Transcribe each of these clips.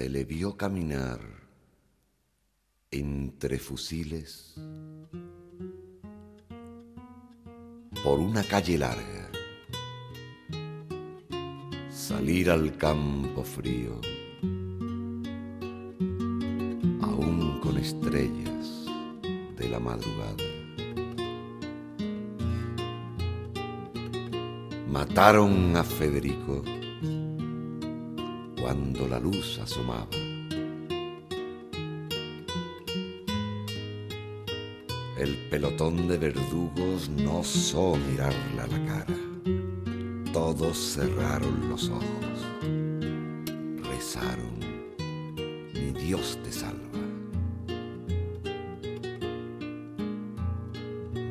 Se le vio caminar entre fusiles por una calle larga, salir al campo frío, aún con estrellas de la madrugada. Mataron a Federico cuando la luz asomaba. El pelotón de verdugos no osó mirarle a la cara. Todos cerraron los ojos. Rezaron. Mi Dios te salva.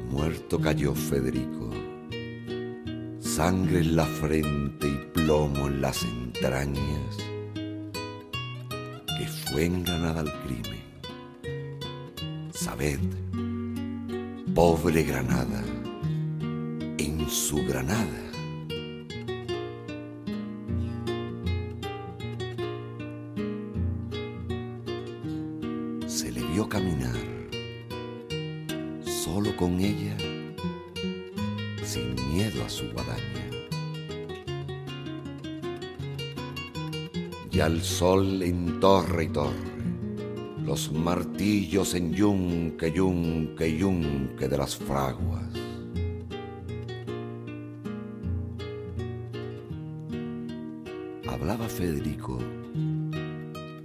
Muerto cayó Federico. Sangre en la frente y plomo en las entrañas. Que fue engranada al crimen. Sabed pobre Granada, en su Granada. Al sol en torre y torre los martillos en yunque, yunque, yunque de las fraguas. Hablaba Federico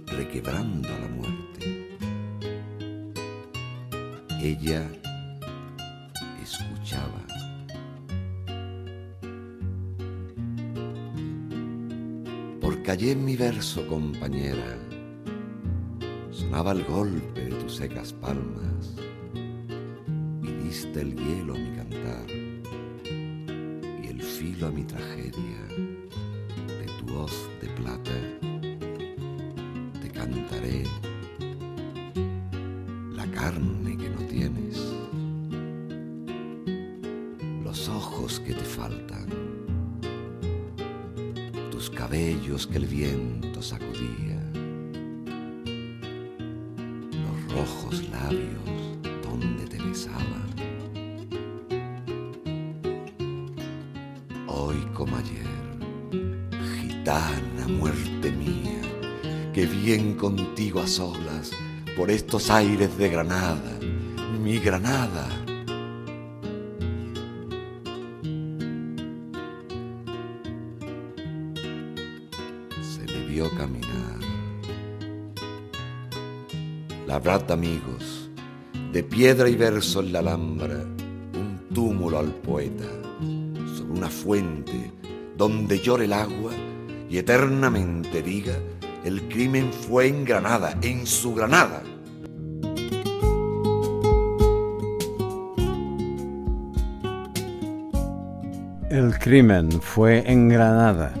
requebrando a la muerte. Ella Hallé en mi verso, compañera, sonaba el golpe de tus secas palmas y diste el hielo a mi cantar y el filo a mi tragedia de tu hoz de plata. Te cantaré la carne que no tienes los ojos que te faltan cabellos que el viento sacudía rojos labios donde te besaba. Hoy como ayer, gitana muerte mía, que bien contigo a solas por estos aires de Granada, mi Granada. Labrad amigos, de piedra y verso en la alhambra, un túmulo al poeta, sobre una fuente donde llore el agua y eternamente diga, el crimen fue en Granada, en su Granada. El crimen foi em Granada,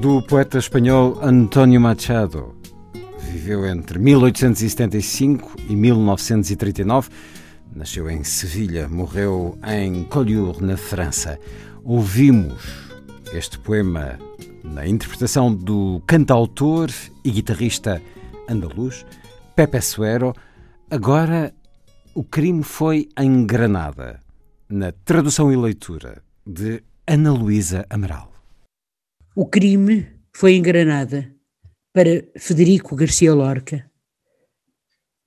do poeta espanhol António Machado. Viveu entre 1875 e 1939. Nasceu em Sevilha, morreu em Collioure, na França. Ouvimos este poema na interpretação do cantautor e guitarrista andaluz Pepe Suero. Agora, o crime foi em Granada, na tradução e leitura de Ana Luísa Amaral. O crime foi em Granada, para Federico Garcia Lorca.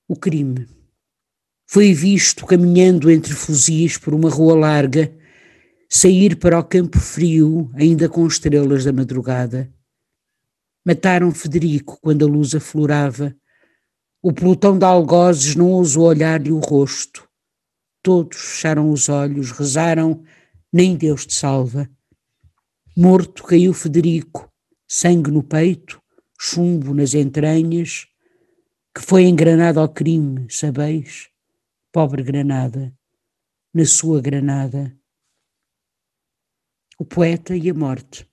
O crime foi visto caminhando entre fuzis por uma rua larga, sair para o campo frio, ainda com estrelas da madrugada. Mataram Federico quando a luz aflorava, O pelotão de algozes não ousou olhar-lhe o rosto. Todos fecharam os olhos, rezaram, nem Deus te salva. Morto caiu Federico, sangue no peito, chumbo nas entranhas, que foi engranado ao crime, sabeis? Pobre Granada, na sua Granada. O poeta e a morte.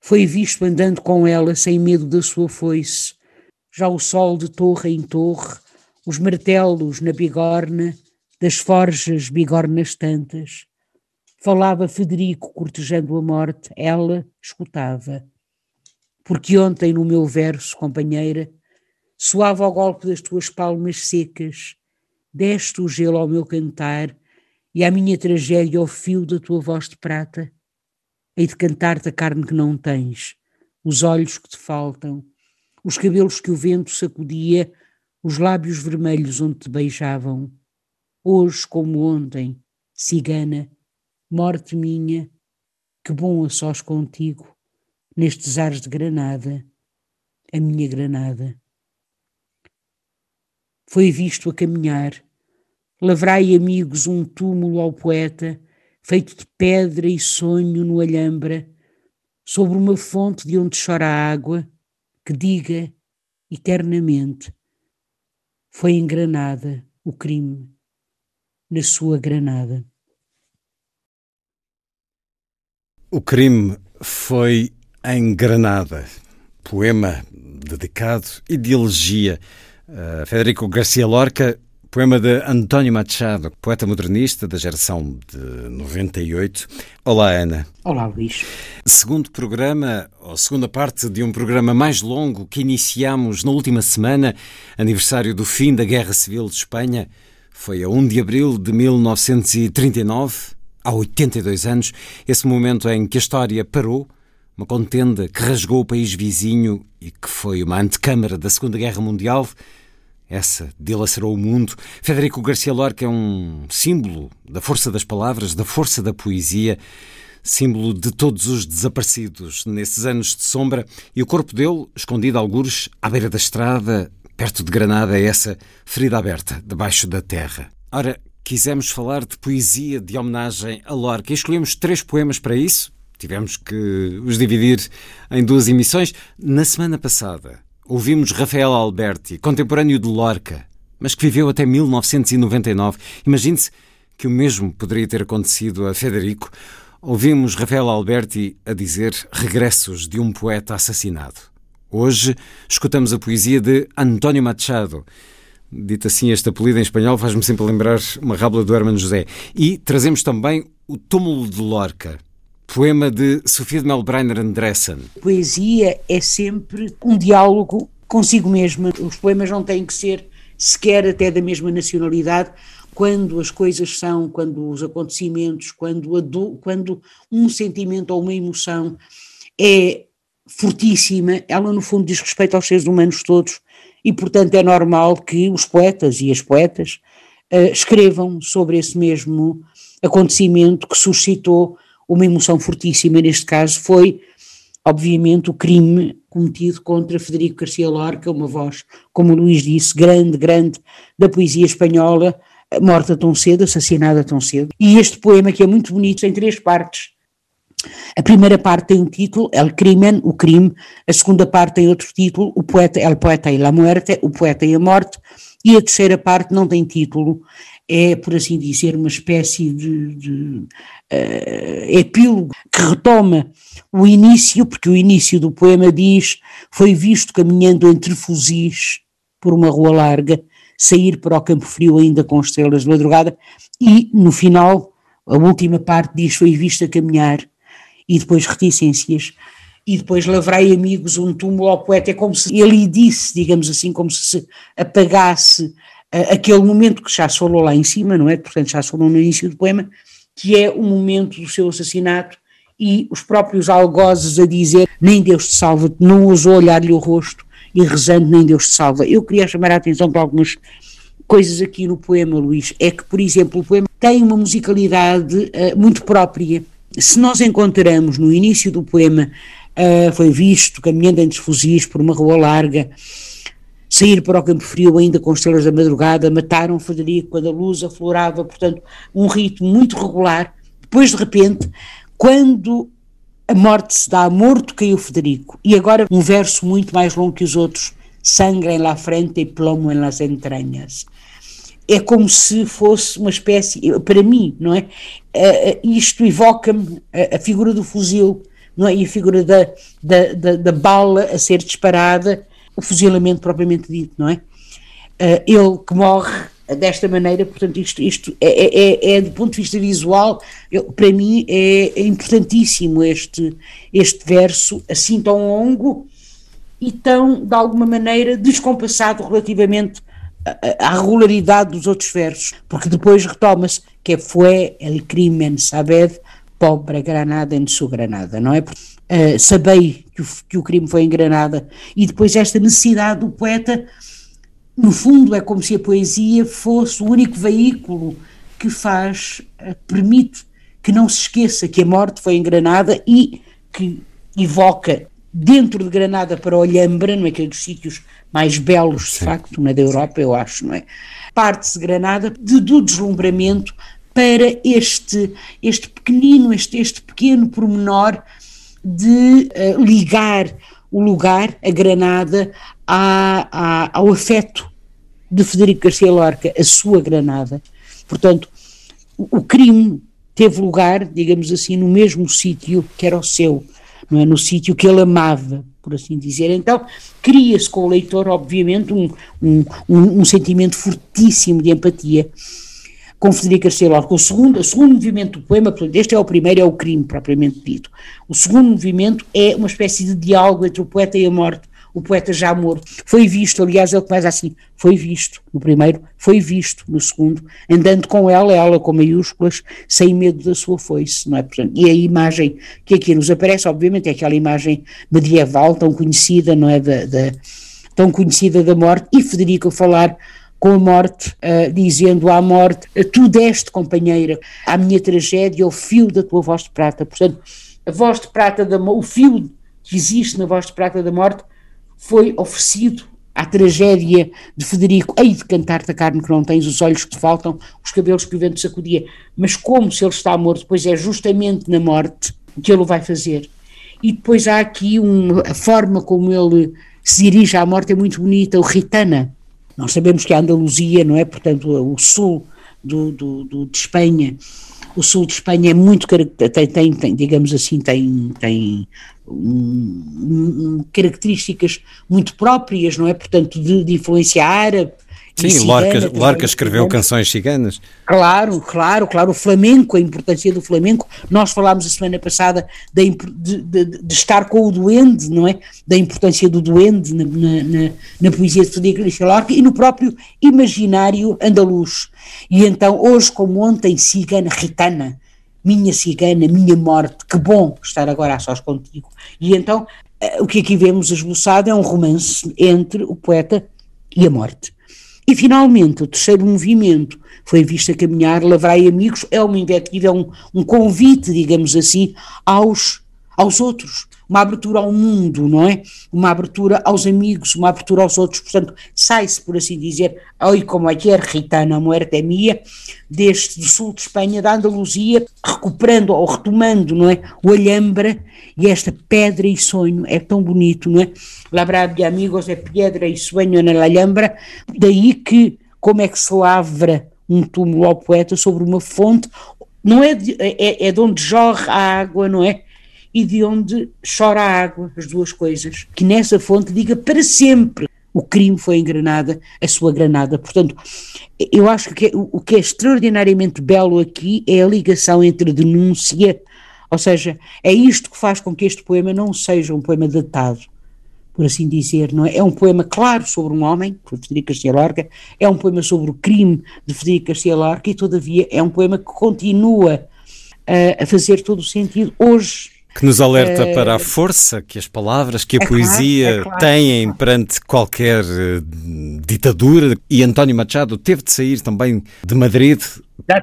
Foi visto andando com ela sem medo da sua foice, já o sol de torre em torre, os martelos na bigorna, das forjas bigornas tantas. Falava Federico cortejando a morte, ela escutava. Porque ontem no meu verso, companheira, soava ao golpe das tuas palmas secas, deste o gelo ao meu cantar e à minha tragédia ao fio da tua voz de prata. Hei de cantar-te a carne que não tens, os olhos que te faltam, os cabelos que o vento sacudia, os lábios vermelhos onde te beijavam. Hoje, como ontem, cigana, morte minha, que bom a sós contigo, nestes ares de Granada, a minha Granada. Foi visto a caminhar, lavrai amigos um túmulo ao poeta, feito de pedra e sonho no Alhambra, sobre uma fonte de onde chora a água, que diga eternamente: foi em Granada o crime, na sua Granada. O crime foi em Granada, poema dedicado e de elegia a Federico Garcia Lorca, Poema de António Machado, poeta modernista da geração de 98. Olá, Ana. Olá, Luís. Segundo programa, ou segunda parte de um programa mais longo que iniciamos na última semana, aniversário do fim da Guerra Civil de Espanha. Foi a 1 de abril de 1939, há 82 anos, esse momento em que a história parou, uma contenda que rasgou o país vizinho e que foi uma antecâmara da Segunda Guerra Mundial essa dilacerou o mundo. Federico Garcia Lorca é um símbolo da força das palavras, da força da poesia, símbolo de todos os desaparecidos nesses anos de sombra, e o corpo dele, escondido algures à beira da estrada, perto de Granada, é essa ferida aberta, debaixo da terra. Ora, quisemos falar de poesia de homenagem a Lorca e escolhemos três poemas para isso. Tivemos que os dividir em duas emissões. Na semana passada, Ouvimos Rafael Alberti, contemporâneo de Lorca, mas que viveu até 1999. Imagine-se que o mesmo poderia ter acontecido a Federico. Ouvimos Rafael Alberti a dizer regressos de um poeta assassinado. Hoje escutamos a poesia de António Machado. Dito assim, este apelido em espanhol faz-me sempre lembrar uma rábula do Hermano José. E trazemos também o Túmulo de Lorca, Poema de Sofia de Melbreiner Andressen. Poesia é sempre um diálogo consigo mesma. Os poemas não têm que ser sequer até da mesma nacionalidade. Quando as coisas são, quando os acontecimentos, quando, adu, quando um sentimento ou uma emoção é fortíssima, ela no fundo diz respeito aos seres humanos todos e portanto é normal que os poetas e as poetas uh, escrevam sobre esse mesmo acontecimento que suscitou uma emoção fortíssima neste caso foi, obviamente, o crime cometido contra Federico Garcia Lorca, uma voz, como o Luís disse, grande, grande da poesia espanhola, morta tão cedo, assassinada tão cedo. E este poema, que é muito bonito, tem três partes. A primeira parte tem um título, El Crimen, o crime. A segunda parte tem outro título, o poeta, El Poeta e la Muerte, o poeta e a morte. E a terceira parte não tem título, é, por assim dizer, uma espécie de, de uh, epílogo que retoma o início, porque o início do poema diz: Foi visto caminhando entre fuzis por uma rua larga, sair para o campo frio ainda com estrelas de madrugada, e no final, a última parte diz: Foi visto a caminhar, e depois reticências e depois lavrai amigos um túmulo ao poeta, é como se ele disse, digamos assim, como se se apagasse aquele momento que já se falou lá em cima, não é? Portanto, já se falou no início do poema, que é o momento do seu assassinato e os próprios algozes a dizer nem Deus te salva, não ousou olhar-lhe o rosto e rezando nem Deus te salva. Eu queria chamar a atenção para algumas coisas aqui no poema, Luís. É que, por exemplo, o poema tem uma musicalidade uh, muito própria. Se nós encontramos no início do poema, uh, foi visto caminhando entre fuzis por uma rua larga, sair para o campo frio ainda com estrelas da madrugada, mataram Federico quando a luz aflorava, portanto, um ritmo muito regular. Depois, de repente, quando a morte se dá, morto caiu Federico. E agora um verso muito mais longo que os outros, sangue em la frente e plomo em las entranhas. É como se fosse uma espécie, para mim, não é? Uh, isto evoca-me a, a, figura do fuzil, não é? E a figura da, da, da, da bala a ser disparada, o fuzilamento propriamente dito, não é? Uh, ele que morre desta maneira, portanto, isto, isto é, é, é, é do ponto de vista visual, eu, para mim é, é, importantíssimo este, este verso, assim tão longo e tão, de alguma maneira, descompassado relativamente à, regularidade dos outros versos, porque depois retoma-se que foi el crimen, sabed, pobre Granada em sua Granada, não é? Uh, sabei que o, que o crime foi em Granada e depois esta necessidade do poeta no fundo, é como se a poesia fosse o único veículo que faz, eh, permite que não se esqueça que a morte foi em Granada e que evoca dentro de Granada para Olhambra, não é aqueles sítios mais belos, de Sim. facto, na é, da Europa, eu acho, não é? Parte-se de Granada de, do deslumbramento para este, este pequenino, este, este pequeno pormenor de uh, ligar o lugar, a Granada, à, à, ao afeto de Federico Garcia Lorca, a sua Granada. Portanto, o, o crime teve lugar, digamos assim, no mesmo sítio que era o seu, não é? no sítio que ele amava, por assim dizer. Então, cria-se com o leitor, obviamente, um, um, um, um sentimento fortíssimo de empatia com Federico Garcia Lorca. O segundo, o segundo movimento do poema, este é o primeiro, é o crime propriamente dito. O segundo movimento é uma espécie de diálogo entre o poeta e a morte, o poeta já morto. Foi visto, aliás, ele começa assim, foi visto no primeiro, foi visto no segundo, andando com ela, ela com maiúsculas, sem medo da sua foice, não é? Portanto, e a imagem que aqui nos aparece, obviamente, é aquela imagem medieval tão conhecida, não é? Da, da tão conhecida da morte, e Federico a falar com a morte, uh, dizendo à morte: Tu deste, companheira, à minha tragédia, o fio da tua voz de prata. Portanto, a voz de prata, da, o fio que existe na voz de prata da morte, foi oferecido à tragédia de Federico: Hei de cantar-te a carne que não tens, os olhos que te faltam, os cabelos que o vento sacudia. Mas como se ele está morto, pois é justamente na morte que ele o vai fazer. E depois há aqui uma, a forma como ele se dirige à morte é muito bonita, o Ritana nós sabemos que a Andaluzia, não é? Portanto, o sul do, do, do de Espanha, o sul de Espanha é muito tem, tem, tem digamos assim, tem, tem um, um, características muito próprias, não é? Portanto, de, de influência árabe, Sim, Lorca, Lorca escreveu canções ciganas. Claro, claro, claro. O flamenco, a importância do flamenco. Nós falámos a semana passada de, de, de, de estar com o duende, não é? Da importância do duende na, na, na poesia de Federico Garcia Lorca e no próprio imaginário andaluz. E então, hoje como ontem, cigana ritana, minha cigana, minha morte, que bom estar agora a sós contigo. E então, eh, o que aqui vemos esboçado é um romance entre o poeta e a morte. E finalmente, o terceiro movimento foi visto a caminhar, Lavrai Amigos, é uma invectiva, é um, um convite, digamos assim, aos, aos outros, uma abertura ao mundo, não é? Uma abertura aos amigos, uma abertura aos outros, portanto, sai-se, por assim dizer, oi como é que é, Ritana, muerte mia, deste do sul de Espanha, da Andaluzia, recuperando ou retomando, não é? O Alhambra e esta pedra e sonho, é tão bonito, não é? Labrar de amigos é pedra e sonho na Alhambra, daí que, como é que se lavra um túmulo ao poeta sobre uma fonte, não é, de, é, é de onde jorra a água, não é? E de onde chora a água, as duas coisas. Que nessa fonte diga para sempre o crime foi em Granada, a sua Granada. Portanto, eu acho que o que é extraordinariamente belo aqui é a ligação entre denúncia, ou seja, é isto que faz com que este poema não seja um poema datado, por assim dizer, não é? É um poema claro sobre um homem, Federico Garcia Lorca, é um poema sobre o crime de Federico Garcia Lorca e, todavia, é um poema que continua a, a fazer todo o sentido hoje Que nos alerta uh, para a força que as palavras, que a é poesia claro, é claro, têm perante qualquer uh, ditadura. E António Machado teve de sair também de Madrid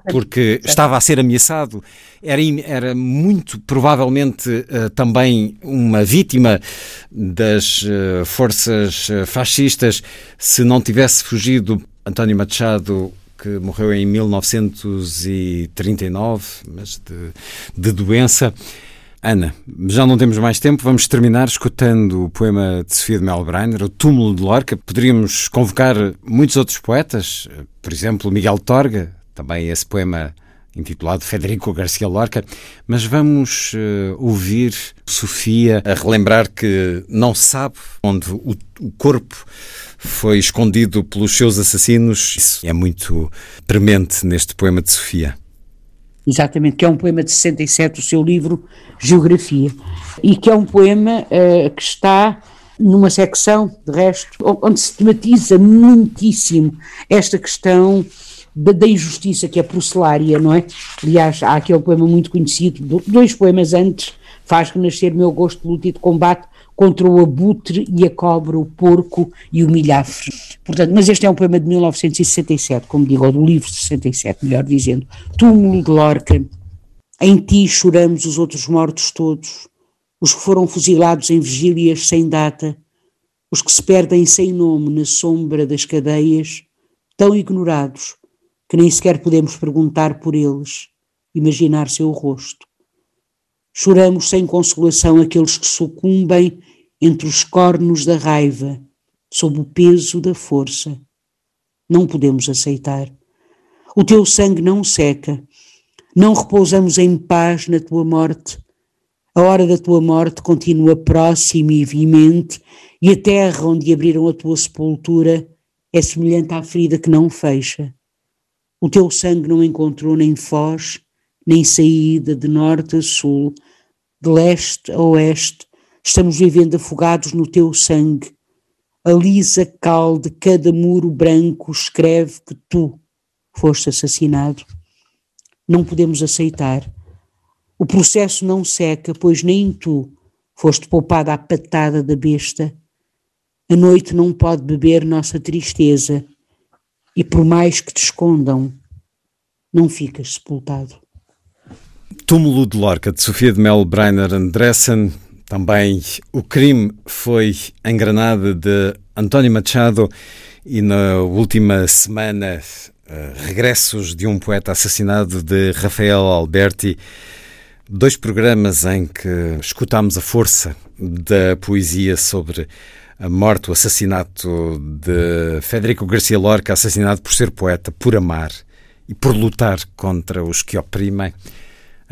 porque estava a ser ameaçado. Era, era muito provavelmente uh, também uma vítima das uh, forças fascistas se não tivesse fugido. António Machado, que morreu em 1939, mas de, de doença. Ana, já não temos mais tempo, vamos terminar escutando o poema de Sofia de Melbreiner, O Túmulo de Lorca. Poderíamos convocar muitos outros poetas, por exemplo, Miguel Torga, também esse poema intitulado Federico Garcia Lorca, mas vamos uh, ouvir Sofia a relembrar que não sabe onde o, o, corpo foi escondido pelos seus assassinos. Isso é muito premente neste poema de Sofia. Exatamente, que é um poema de 67, o seu livro Geografia, e que é um poema uh, que está numa secção, de resto, onde se tematiza muitíssimo esta questão da, da, injustiça que é procelária, não é? Aliás, há aquele poema muito conhecido, dois poemas antes, faz renascer meu gosto de luta e de combate contra o abutre e a cobra, o porco e o milhafre. Portanto, mas este é um poema de 1967, como digo, ou do livro de 67, melhor dizendo. Túmulo de Lorca, em ti choramos os outros mortos todos, os que foram fuzilados em vigílias sem data, os que se perdem sem nome na sombra das cadeias, tão ignorados que nem sequer podemos perguntar por eles, imaginar seu rosto. Choramos sem consolação aqueles que sucumbem entre os cornos da raiva, sob o peso da força. Não podemos aceitar. O teu sangue não seca. Não repousamos em paz na tua morte. A hora da tua morte continua próxima e vimente, e a terra onde abriram a tua sepultura é semelhante à ferida que não fecha. O teu sangue não encontrou nem foz, nem saída de norte a sul, de leste a oeste. Estamos vivendo afogados no teu sangue. A lisa cal de cada muro branco escreve que tu foste assassinado. Não podemos aceitar. O processo não seca, pois nem tu foste poupada à patada da besta. A noite não pode beber nossa tristeza e por mais que te escondam, não ficas sepultado. Túmulo de Lorca, de Sofia de Mel Breiner Andressen. Também o crime foi em Granada de António Machado e na última semana uh, regressos de um poeta assassinado de Rafael Alberti. Dois programas em que escutámos a força da poesia sobre a morte, o assassinato de Federico Garcia Lorca, assassinado por ser poeta, por amar e por lutar contra os que oprimem.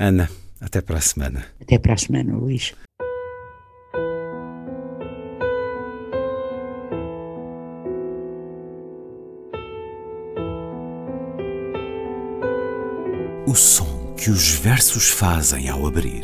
Ana, até para a semana. Até para a semana, Luís. O som que os versos fazem ao abrir.